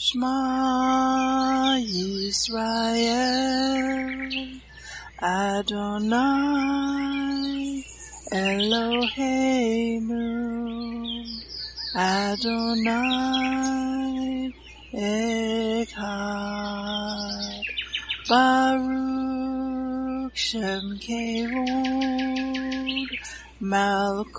Shema Yisrael Adonai Eloheinu Adonai Echad Baruch Shem Kevod Malkuto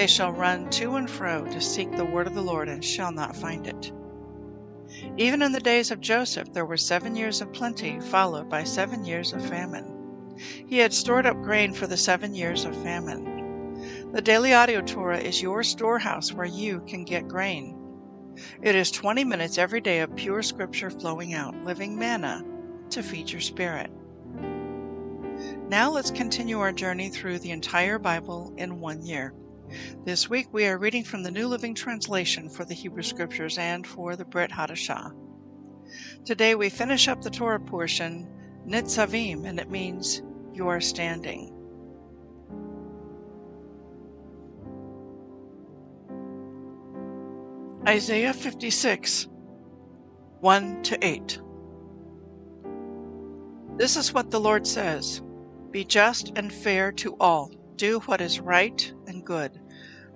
They shall run to and fro to seek the word of the Lord, and shall not find it. Even in the days of Joseph there were seven years of plenty, followed by seven years of famine. He had stored up grain for the seven years of famine. The Daily Audio Torah is your storehouse where you can get grain. It is 20 minutes every day of pure scripture flowing out, living manna to feed your spirit. Now let's continue our journey through the entire Bible in one year. This week we are reading from the New Living Translation for the Hebrew Scriptures and for the Brit Hadashah. Today we finish up the Torah portion, Nitzavim, and it means you are standing. Isaiah 56, 1 to 8. This is what the Lord says Be just and fair to all, do what is right and good,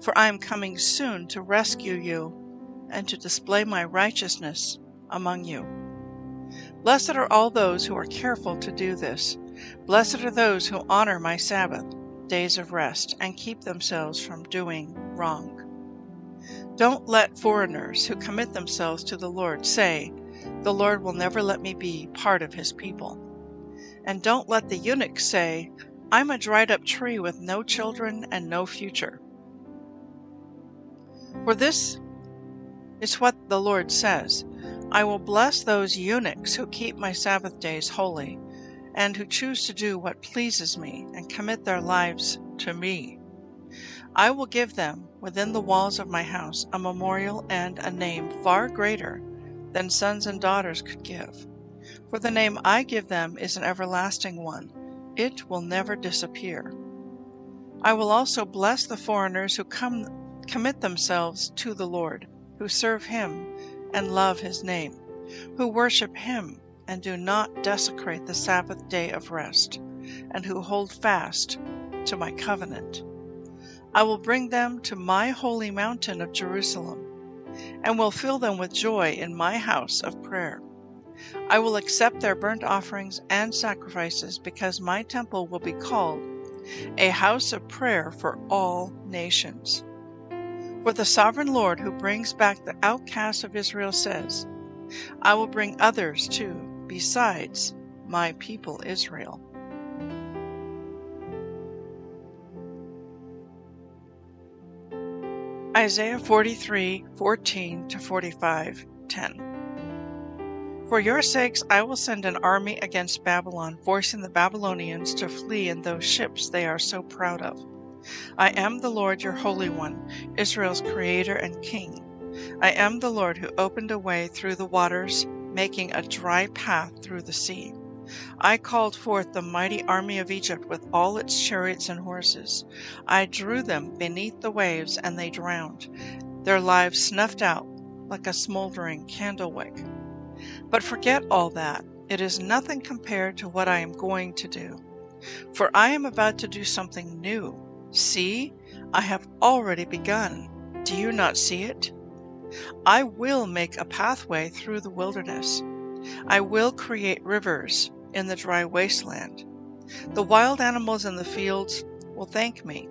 for I am coming soon to rescue you and to display my righteousness among you. Blessed are all those who are careful to do this. Blessed are those who honor my Sabbath, days of rest, and keep themselves from doing wrong. Don't let foreigners who commit themselves to the Lord say, The Lord will never let me be part of his people. And don't let the eunuch say, I'm a dried up tree with no children and no future. For this is what the Lord says I will bless those eunuchs who keep my Sabbath days holy, and who choose to do what pleases me and commit their lives to me. I will give them, within the walls of my house, a memorial and a name far greater than sons and daughters could give. For the name I give them is an everlasting one, it will never disappear. I will also bless the foreigners who come, commit themselves to the Lord, who serve Him and love His name, who worship Him and do not desecrate the Sabbath day of rest, and who hold fast to my covenant. I will bring them to my holy mountain of Jerusalem, and will fill them with joy in my house of prayer. I will accept their burnt offerings and sacrifices, because my temple will be called a house of prayer for all nations. For the sovereign Lord who brings back the outcasts of Israel says, I will bring others too, besides my people Israel. Isaiah 43 14 to 45 10. For your sakes I will send an army against Babylon, forcing the Babylonians to flee in those ships they are so proud of. I am the Lord your Holy One, Israel's Creator and King. I am the Lord who opened a way through the waters, making a dry path through the sea. I called forth the mighty army of Egypt with all its chariots and horses. I drew them beneath the waves, and they drowned, their lives snuffed out like a smoldering candle wick. But forget all that. It is nothing compared to what I am going to do. For I am about to do something new. See, I have already begun. Do you not see it? I will make a pathway through the wilderness. I will create rivers in the dry wasteland. The wild animals in the fields will thank me,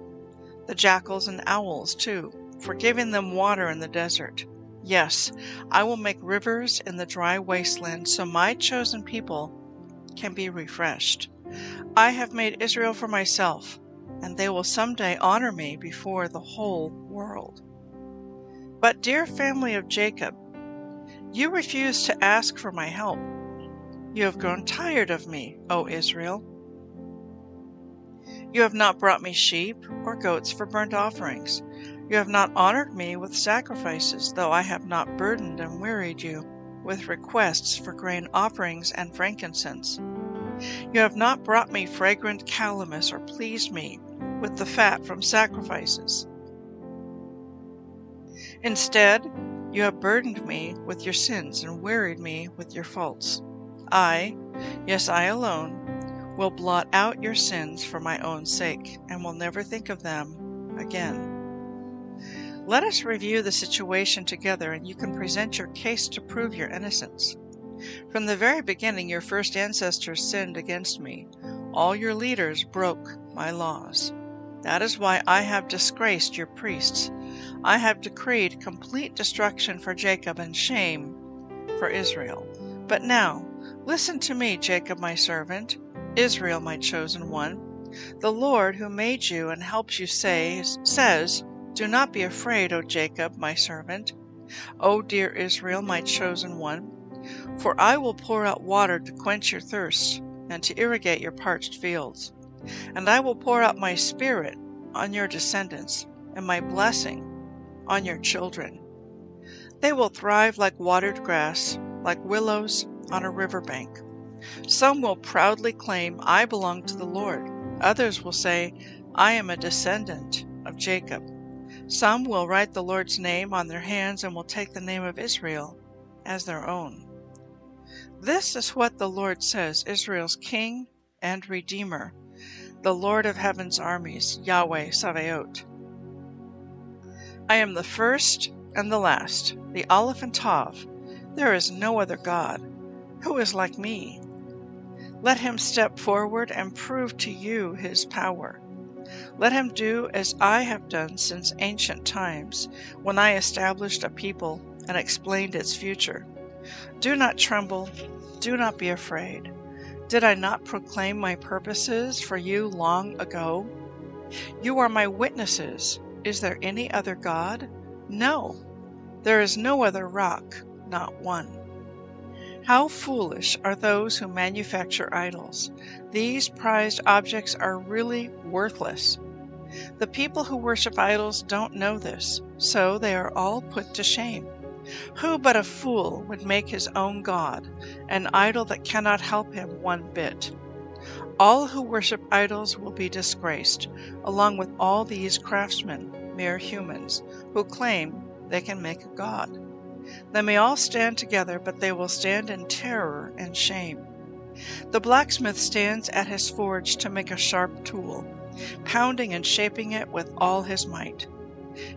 the jackals and owls, too, for giving them water in the desert. Yes, I will make rivers in the dry wasteland so my chosen people can be refreshed. I have made Israel for myself, and they will someday honor me before the whole world. But, dear family of Jacob, you refuse to ask for my help. You have grown tired of me, O Israel. You have not brought me sheep or goats for burnt offerings. You have not honored me with sacrifices, though I have not burdened and wearied you with requests for grain offerings and frankincense. You have not brought me fragrant calamus or pleased me with the fat from sacrifices. Instead, you have burdened me with your sins and wearied me with your faults. I, yes, I alone, will blot out your sins for my own sake, and will never think of them again. Let us review the situation together, and you can present your case to prove your innocence. From the very beginning, your first ancestors sinned against me. All your leaders broke my laws. That is why I have disgraced your priests. I have decreed complete destruction for Jacob and shame for Israel. But now, listen to me, Jacob, my servant. Israel, my chosen one. The Lord who made you and helps you says, says, Do not be afraid, O Jacob, my servant. O dear Israel, my chosen one. For I will pour out water to quench your thirst and to irrigate your parched fields. And I will pour out my spirit on your descendants and my blessing on your children. They will thrive like watered grass, like willows on a river bank. Some will proudly claim, I belong to the Lord. Others will say, I am a descendant of Jacob. Some will write the Lord's name on their hands and will take the name of Israel as their own. This is what the Lord says Israel's King and Redeemer, the Lord of heaven's armies, Yahweh Sabaoth. I am the first and the last, the Aleph and Tav. There is no other God. Who is like me? Let him step forward and prove to you his power. Let him do as I have done since ancient times, when I established a people and explained its future. Do not tremble, do not be afraid. Did I not proclaim my purposes for you long ago? You are my witnesses. Is there any other God? No, there is no other rock, not one. How foolish are those who manufacture idols! These prized objects are really worthless. The people who worship idols don't know this, so they are all put to shame. Who but a fool would make his own God, an idol that cannot help him one bit? All who worship idols will be disgraced, along with all these craftsmen, mere humans, who claim they can make a God. They may all stand together, but they will stand in terror and shame. The blacksmith stands at his forge to make a sharp tool, pounding and shaping it with all his might.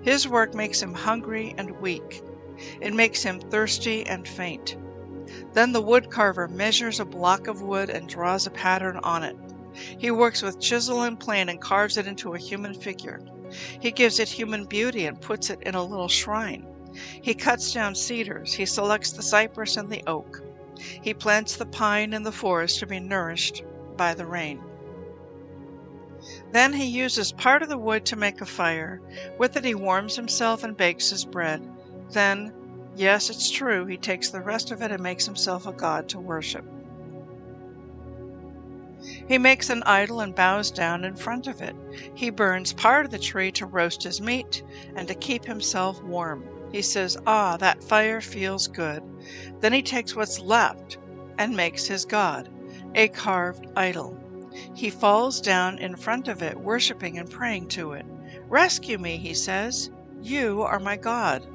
His work makes him hungry and weak. It makes him thirsty and faint. Then the wood carver measures a block of wood and draws a pattern on it. He works with chisel and plane and carves it into a human figure. He gives it human beauty and puts it in a little shrine. He cuts down cedars, he selects the cypress and the oak. He plants the pine in the forest to be nourished by the rain. Then he uses part of the wood to make a fire. With it he warms himself and bakes his bread. Then, yes, it's true, he takes the rest of it and makes himself a god to worship. He makes an idol and bows down in front of it. He burns part of the tree to roast his meat and to keep himself warm. He says, Ah, that fire feels good. Then he takes what's left and makes his God, a carved idol. He falls down in front of it, worshiping and praying to it. Rescue me, he says. You are my God.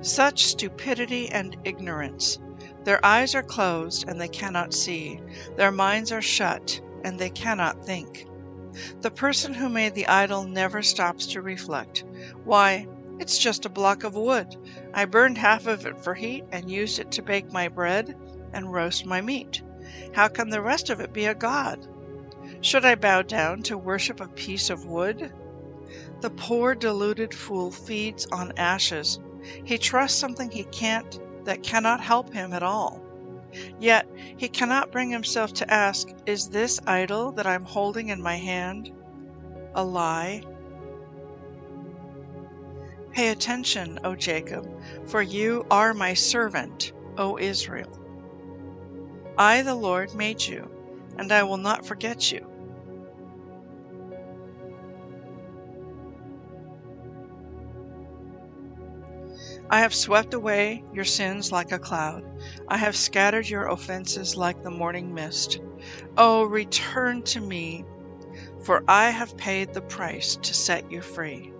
Such stupidity and ignorance. Their eyes are closed and they cannot see. Their minds are shut and they cannot think. The person who made the idol never stops to reflect. Why, It's just a block of wood. I burned half of it for heat and used it to bake my bread and roast my meat. How can the rest of it be a god? Should I bow down to worship a piece of wood? The poor deluded fool feeds on ashes. He trusts something he can't that cannot help him at all. Yet he cannot bring himself to ask, Is this idol that I'm holding in my hand a lie? Pay attention, O Jacob, for you are my servant, O Israel. I, the Lord, made you, and I will not forget you. I have swept away your sins like a cloud. I have scattered your offenses like the morning mist. Oh, return to me, for I have paid the price to set you free.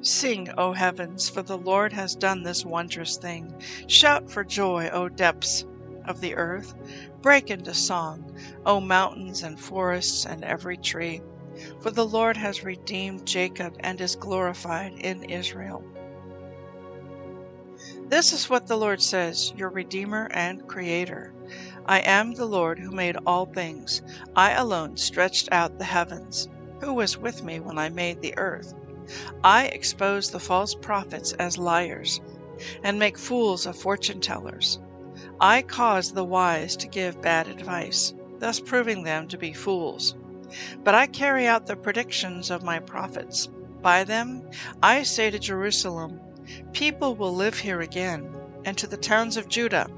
Sing, O heavens, for the Lord has done this wondrous thing. Shout for joy, O depths of the earth. Break into song, O mountains and forests and every tree. For the Lord has redeemed Jacob and is glorified in Israel. This is what the Lord says, your Redeemer and Creator. I am the Lord who made all things. I alone stretched out the heavens. Who was with me when I made the earth? I expose the false prophets as liars, and make fools of fortune tellers. I cause the wise to give bad advice, thus proving them to be fools. But I carry out the predictions of my prophets. By them I say to Jerusalem, People will live here again, and to the towns of Judah,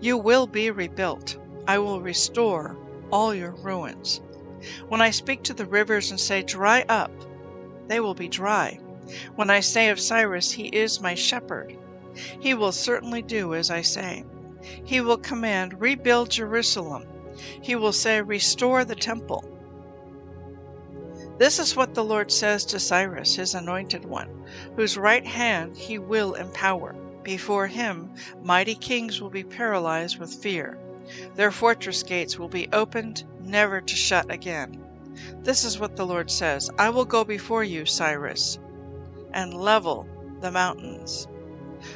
You will be rebuilt. I will restore all your ruins. When I speak to the rivers and say, Dry up, they will be dry. When I say of Cyrus, He is my shepherd, he will certainly do as I say. He will command, Rebuild Jerusalem. He will say, Restore the temple. This is what the Lord says to Cyrus, his anointed one, whose right hand he will empower. Before him, mighty kings will be paralyzed with fear. Their fortress gates will be opened, never to shut again. This is what the Lord says I will go before you, Cyrus, and level the mountains.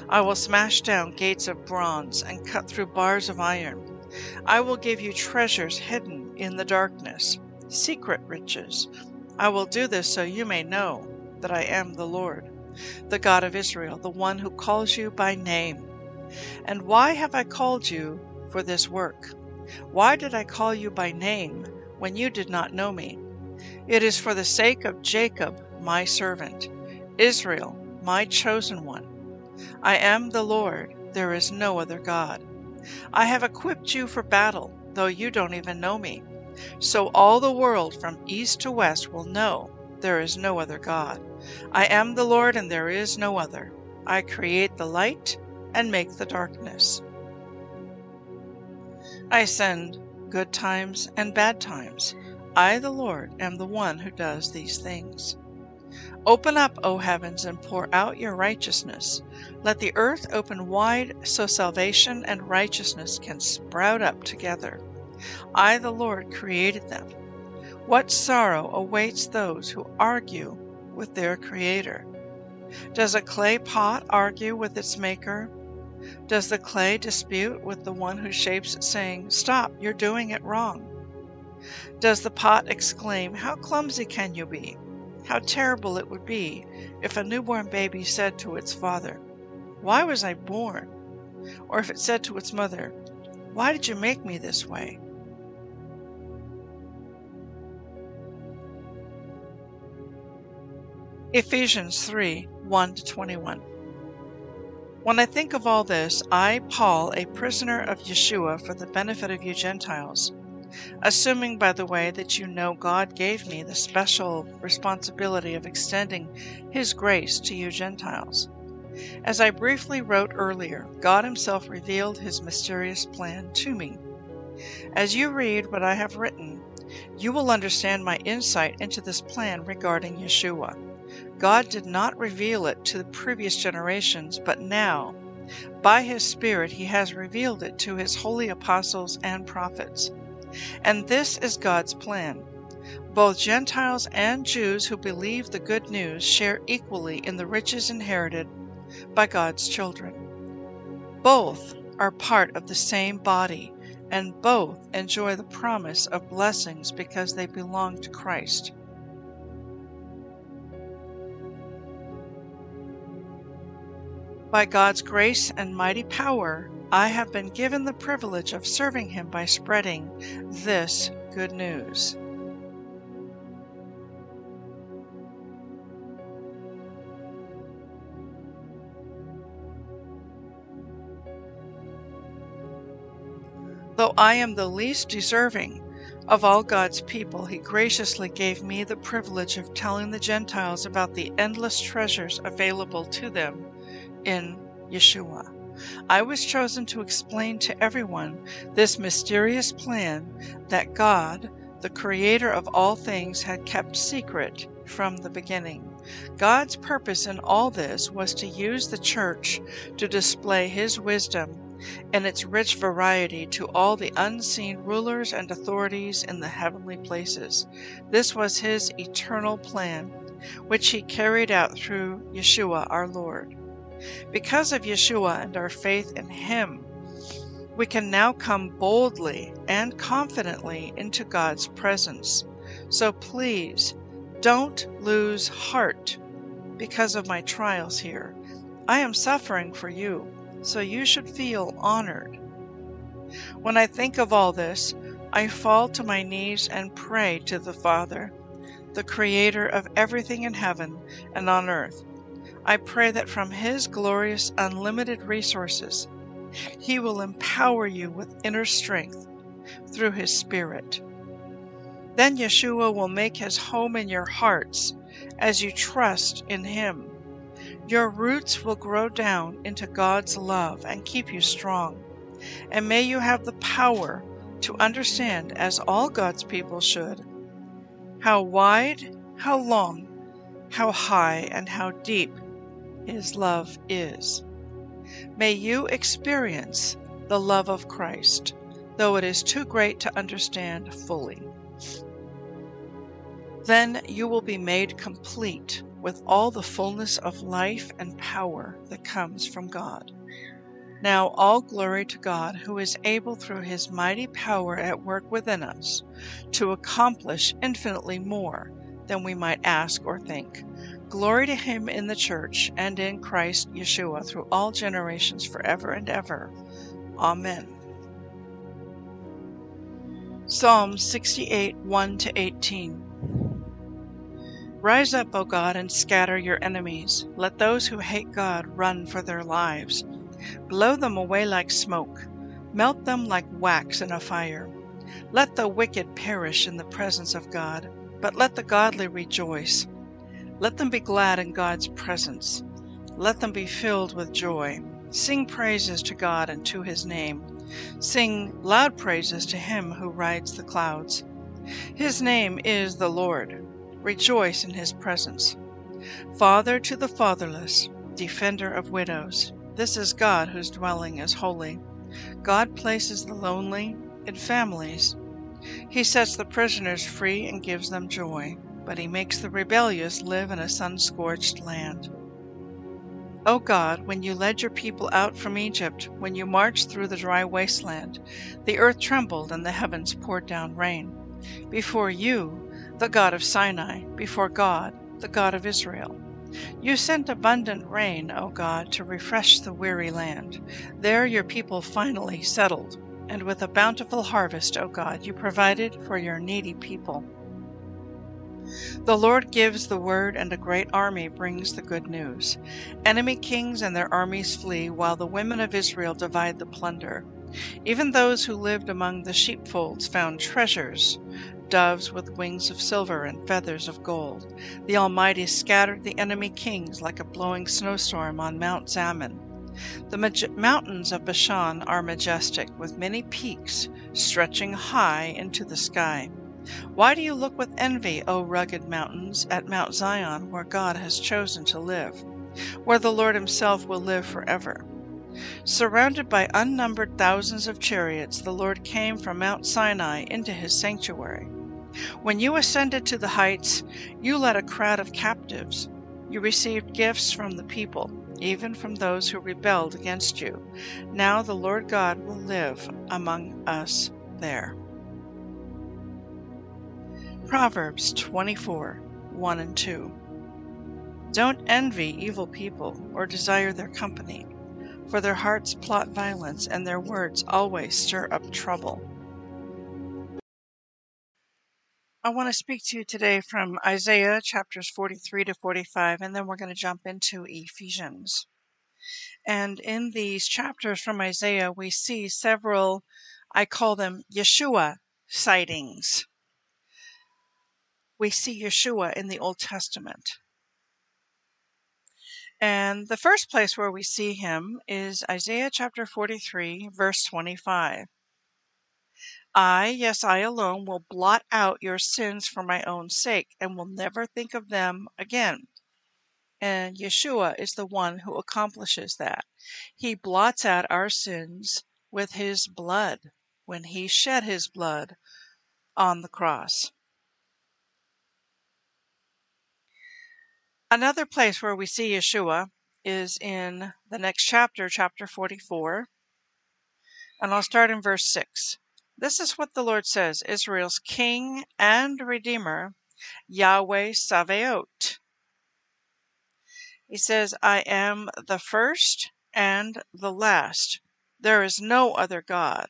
I will smash down gates of bronze and cut through bars of iron. I will give you treasures hidden in the darkness, secret riches, I will do this so you may know that I am the Lord, the God of Israel, the one who calls you by name. And why have I called you for this work? Why did I call you by name when you did not know me? It is for the sake of Jacob, my servant, Israel, my chosen one. I am the Lord, there is no other God. I have equipped you for battle, though you don't even know me. So all the world from east to west will know there is no other God. I am the Lord and there is no other. I create the light and make the darkness. I send good times and bad times. I, the Lord, am the one who does these things. Open up, O heavens, and pour out your righteousness. Let the earth open wide so salvation and righteousness can sprout up together. I, the Lord, created them. What sorrow awaits those who argue with their Creator? Does a clay pot argue with its maker? Does the clay dispute with the one who shapes it, saying, Stop, you're doing it wrong? Does the pot exclaim, How clumsy can you be? How terrible it would be if a newborn baby said to its father, Why was I born? Or if it said to its mother, Why did you make me this way? Ephesians 3 1 21. When I think of all this, I, Paul, a prisoner of Yeshua for the benefit of you Gentiles, assuming, by the way, that you know God gave me the special responsibility of extending His grace to you Gentiles. As I briefly wrote earlier, God Himself revealed His mysterious plan to me. As you read what I have written, you will understand my insight into this plan regarding Yeshua. God did not reveal it to the previous generations, but now, by His Spirit, He has revealed it to His holy apostles and prophets. And this is God's plan. Both Gentiles and Jews who believe the good news share equally in the riches inherited by God's children. Both are part of the same body, and both enjoy the promise of blessings because they belong to Christ. By God's grace and mighty power, I have been given the privilege of serving Him by spreading this good news. Though I am the least deserving of all God's people, He graciously gave me the privilege of telling the Gentiles about the endless treasures available to them in Yeshua. I was chosen to explain to everyone this mysterious plan that God, the Creator of all things, had kept secret from the beginning. God's purpose in all this was to use the church to display His wisdom and its rich variety to all the unseen rulers and authorities in the heavenly places. This was his eternal plan, which he carried out through Yeshua our Lord. Because of Yeshua and our faith in him, we can now come boldly and confidently into God's presence. So please, don't lose heart because of my trials here. I am suffering for you so you should feel honored. When I think of all this, I fall to my knees and pray to the Father, the Creator of everything in heaven and on earth. I pray that from His glorious, unlimited resources, He will empower you with inner strength through His Spirit. Then Yeshua will make His home in your hearts as you trust in Him. Your roots will grow down into God's love and keep you strong. And may you have the power to understand, as all God's people should, how wide, how long, how high, and how deep His love is. May you experience the love of Christ, though it is too great to understand fully. Then you will be made complete with all the fullness of life and power that comes from God. Now, all glory to God, who is able through his mighty power at work within us to accomplish infinitely more than we might ask or think. Glory to him in the church and in Christ Yeshua through all generations forever and ever. Amen. Psalm 68 1 18. Rise up, O God, and scatter your enemies. Let those who hate God run for their lives. Blow them away like smoke. Melt them like wax in a fire. Let the wicked perish in the presence of God, but let the godly rejoice. Let them be glad in God's presence. Let them be filled with joy. Sing praises to God and to his name. Sing loud praises to him who rides the clouds. His name is the Lord. Rejoice in his presence. Father to the fatherless, defender of widows. This is God whose dwelling is holy. God places the lonely in families. He sets the prisoners free and gives them joy, but he makes the rebellious live in a sun scorched land. O God, when you led your people out from Egypt, when you marched through the dry wasteland, the earth trembled and the heavens poured down rain. Before you, the God of Sinai, before God, the God of Israel. You sent abundant rain, O God, to refresh the weary land. There your people finally settled, and with a bountiful harvest, O God, you provided for your needy people. The Lord gives the word, and a great army brings the good news. Enemy kings and their armies flee, while the women of Israel divide the plunder. Even those who lived among the sheepfolds found treasures doves with wings of silver and feathers of gold. The Almighty scattered the enemy kings like a blowing snowstorm on Mount Zalmon. The mountains of Bashan are majestic, with many peaks stretching high into the sky. Why do you look with envy, O rugged mountains, at Mount Zion, where God has chosen to live, where the Lord Himself will live forever? Surrounded by unnumbered thousands of chariots, the Lord came from Mount Sinai into His sanctuary. When you ascended to the heights, you led a crowd of captives. You received gifts from the people, even from those who rebelled against you. Now the Lord God will live among us there. Proverbs 24 1 and 2. Don't envy evil people or desire their company, for their hearts plot violence and their words always stir up trouble. I want to speak to you today from Isaiah chapters 43 to 45, and then we're going to jump into Ephesians. And in these chapters from Isaiah, we see several, I call them Yeshua sightings. We see Yeshua in the Old Testament. And the first place where we see him is Isaiah chapter 43, verse 25. I, yes, I alone, will blot out your sins for my own sake and will never think of them again. And Yeshua is the one who accomplishes that. He blots out our sins with his blood when he shed his blood on the cross. Another place where we see Yeshua is in the next chapter, chapter 44. And I'll start in verse 6. This is what the Lord says Israel's King and Redeemer, Yahweh Sabaoth. He says, I am the first and the last. There is no other God.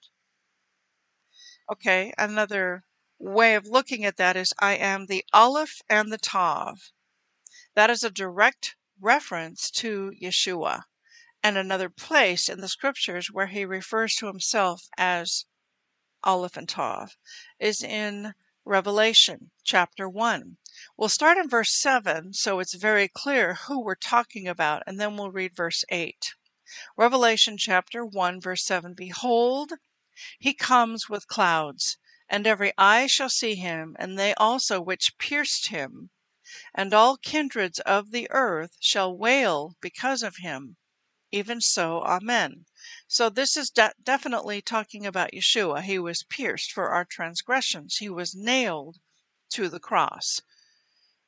Okay, another way of looking at that is I am the Aleph and the Tav. That is a direct reference to Yeshua and another place in the scriptures where he refers to himself as Tav is in Revelation chapter 1. We'll start in verse 7 so it's very clear who we're talking about, and then we'll read verse 8. Revelation chapter 1, verse 7 Behold, he comes with clouds, and every eye shall see him, and they also which pierced him and all kindreds of the earth shall wail because of him. Even so, Amen. So this is de- definitely talking about Yeshua. He was pierced for our transgressions. He was nailed to the cross.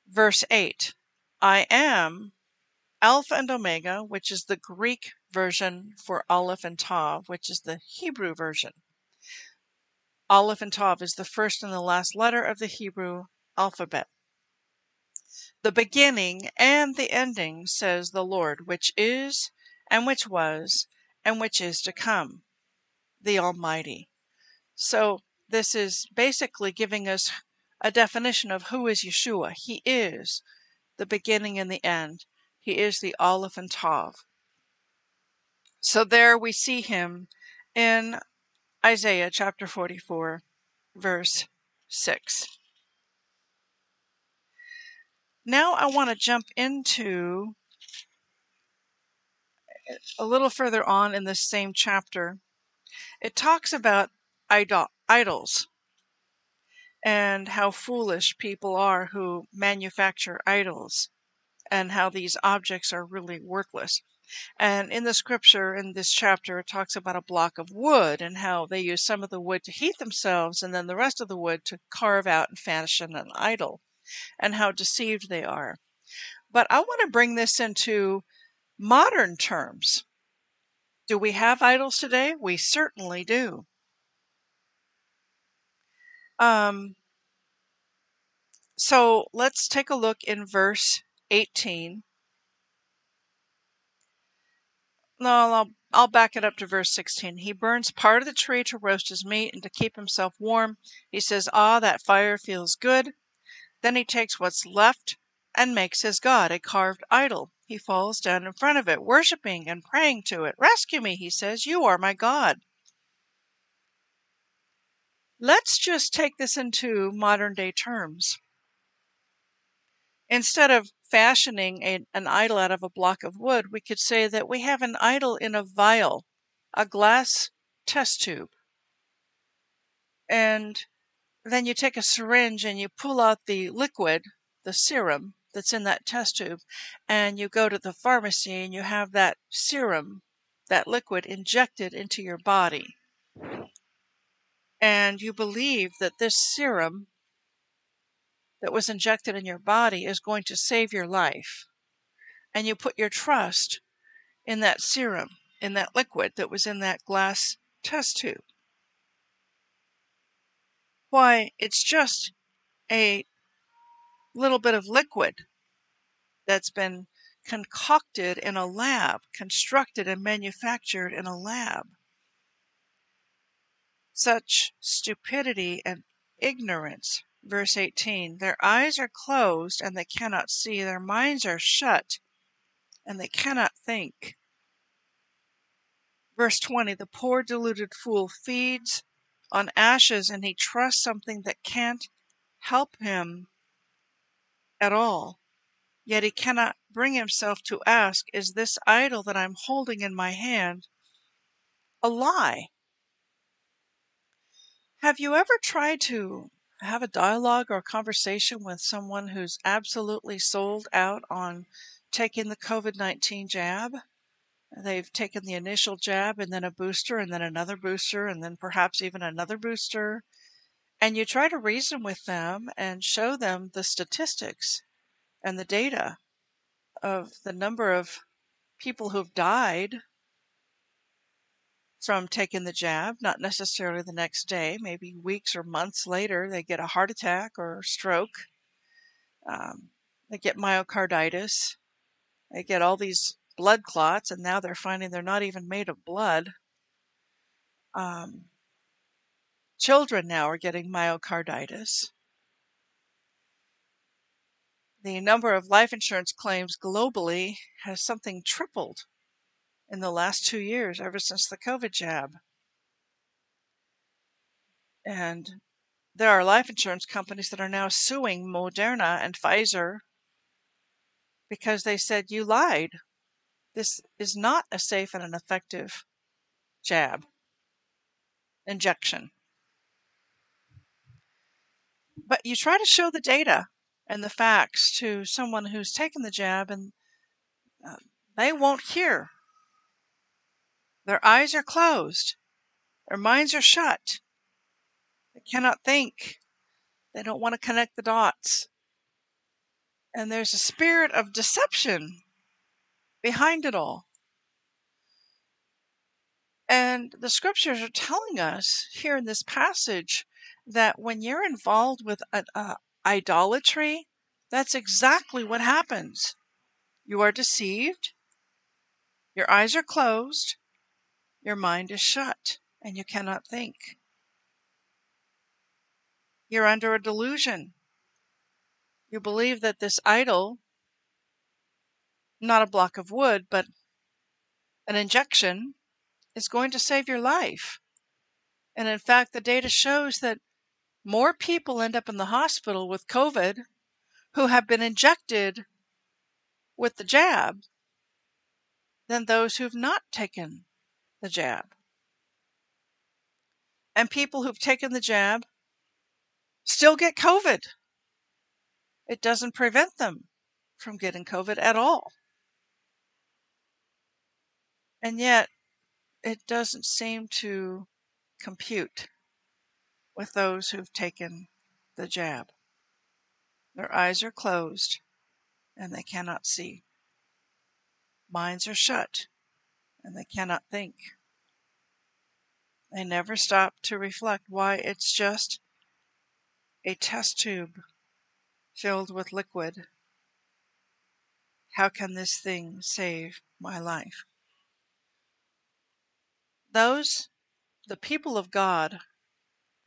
Verse 8 I am Alpha and Omega, which is the Greek version for Aleph and Tav, which is the Hebrew version. Aleph and Tav is the first and the last letter of the Hebrew alphabet. The beginning and the ending, says the Lord, which is, and which was, and which is to come, the Almighty. So this is basically giving us a definition of who is Yeshua. He is the beginning and the end. He is the Aleph and Tav. So there we see him in Isaiah chapter 44, verse 6. Now I want to jump into a little further on in this same chapter. It talks about idol- idols and how foolish people are who manufacture idols and how these objects are really worthless. And in the scripture, in this chapter, it talks about a block of wood and how they use some of the wood to heat themselves and then the rest of the wood to carve out and fashion an idol and how deceived they are. But I want to bring this into modern terms. Do we have idols today? We certainly do. Um, so let's take a look in verse 18. No, I'll, I'll back it up to verse 16. He burns part of the tree to roast his meat and to keep himself warm. He says, Ah, that fire feels good. Then he takes what's left and makes his god a carved idol. He falls down in front of it, worshiping and praying to it. Rescue me, he says. You are my God. Let's just take this into modern day terms. Instead of fashioning a, an idol out of a block of wood, we could say that we have an idol in a vial, a glass test tube. And then you take a syringe and you pull out the liquid, the serum that's in that test tube, and you go to the pharmacy and you have that serum, that liquid injected into your body. And you believe that this serum that was injected in your body is going to save your life. And you put your trust in that serum, in that liquid that was in that glass test tube. Why, it's just a little bit of liquid that's been concocted in a lab, constructed and manufactured in a lab. Such stupidity and ignorance. Verse 18 Their eyes are closed and they cannot see, their minds are shut and they cannot think. Verse 20 The poor deluded fool feeds on ashes and he trusts something that can't help him at all. Yet he cannot bring himself to ask, Is this idol that I'm holding in my hand a lie? Have you ever tried to have a dialogue or a conversation with someone who's absolutely sold out on taking the COVID 19 jab? They've taken the initial jab and then a booster and then another booster and then perhaps even another booster. And you try to reason with them and show them the statistics and the data of the number of people who've died from taking the jab, not necessarily the next day, maybe weeks or months later, they get a heart attack or stroke. Um, they get myocarditis. They get all these blood clots, and now they're finding they're not even made of blood. Um, children now are getting myocarditis the number of life insurance claims globally has something tripled in the last two years, ever since the COVID jab. And there are life insurance companies that are now suing Moderna and Pfizer because they said, You lied. This is not a safe and an effective jab, injection. But you try to show the data and the facts to someone who's taken the jab and uh, they won't hear. Their eyes are closed. Their minds are shut. They cannot think. They don't want to connect the dots. And there's a spirit of deception behind it all. And the scriptures are telling us here in this passage that when you're involved with a, a, idolatry, that's exactly what happens. You are deceived, your eyes are closed, your mind is shut, and you cannot think. You're under a delusion. You believe that this idol, not a block of wood, but an injection, is going to save your life. And in fact, the data shows that more people end up in the hospital with COVID who have been injected with the jab than those who've not taken the jab. And people who've taken the jab still get COVID. It doesn't prevent them from getting COVID at all. And yet, it doesn't seem to compute with those who've taken the jab. Their eyes are closed and they cannot see. Minds are shut and they cannot think. They never stop to reflect why it's just a test tube filled with liquid. How can this thing save my life? Those, the people of God,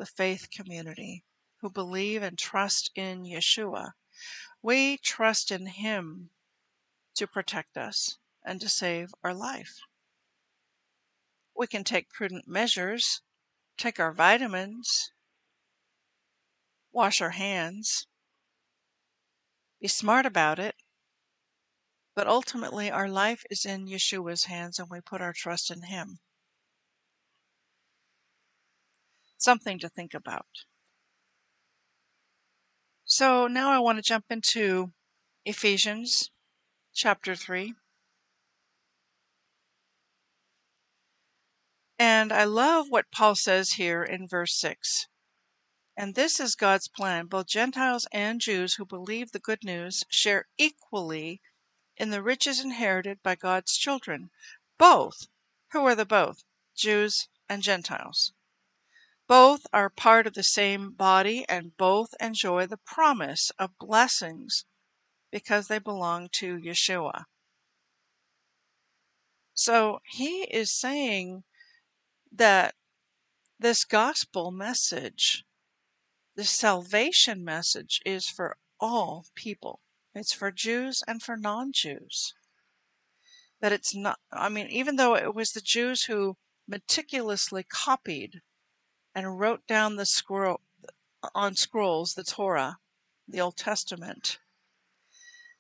the faith community who believe and trust in Yeshua. We trust in Him to protect us and to save our life. We can take prudent measures, take our vitamins, wash our hands, be smart about it, but ultimately our life is in Yeshua's hands and we put our trust in Him. Something to think about. So now I want to jump into Ephesians chapter 3. And I love what Paul says here in verse 6. And this is God's plan. Both Gentiles and Jews who believe the good news share equally in the riches inherited by God's children. Both. Who are the both? Jews and Gentiles. Both are part of the same body and both enjoy the promise of blessings because they belong to Yeshua. So he is saying that this gospel message, the salvation message, is for all people. It's for Jews and for non Jews. That it's not, I mean, even though it was the Jews who meticulously copied and wrote down the scroll on scrolls the Torah, the Old Testament.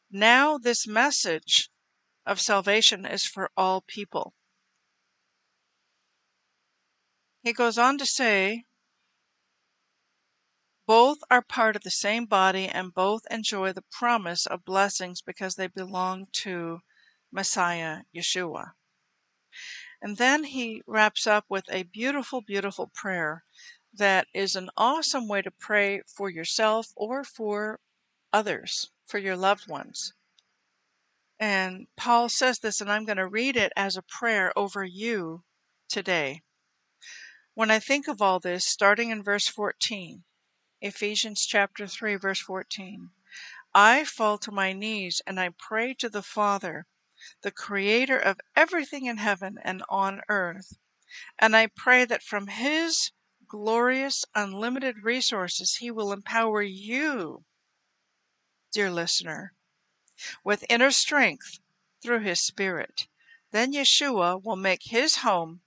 Now this message of salvation is for all people. He goes on to say, both are part of the same body and both enjoy the promise of blessings because they belong to Messiah Yeshua. And then he wraps up with a beautiful, beautiful prayer that is an awesome way to pray for yourself or for others, for your loved ones. And Paul says this, and I'm going to read it as a prayer over you today. When I think of all this, starting in verse 14, Ephesians chapter 3, verse 14, I fall to my knees and I pray to the Father the creator of everything in heaven and on earth. And I pray that from his glorious, unlimited resources, he will empower you, dear listener, with inner strength through his Spirit. Then Yeshua will make his home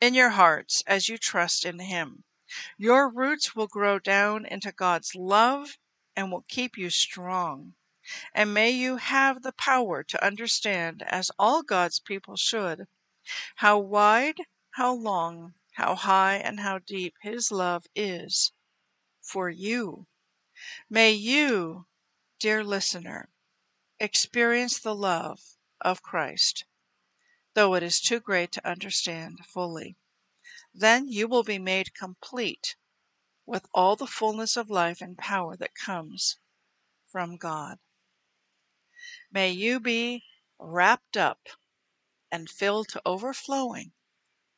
in your hearts as you trust in him. Your roots will grow down into God's love and will keep you strong. And may you have the power to understand, as all God's people should, how wide, how long, how high, and how deep His love is for you. May you, dear listener, experience the love of Christ, though it is too great to understand fully. Then you will be made complete with all the fullness of life and power that comes from God. May you be wrapped up and filled to overflowing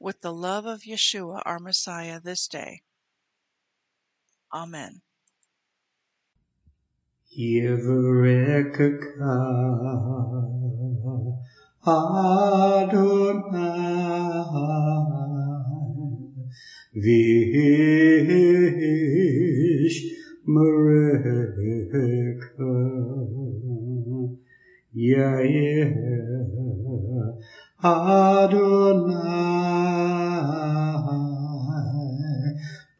with the love of Yeshua, our Messiah, this day. Amen. Yair Adonai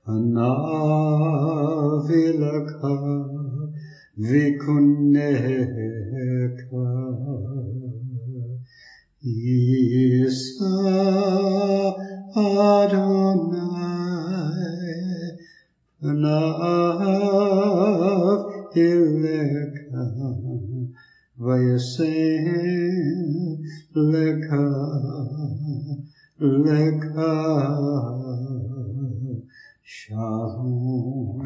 Panavilaka Vikuneka Isa Adonai Panav Ileka Leka Leka Shalom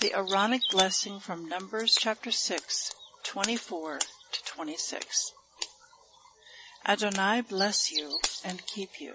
The Aaronic blessing from Numbers chapter 6, 24 to 26. Adonai bless you and keep you.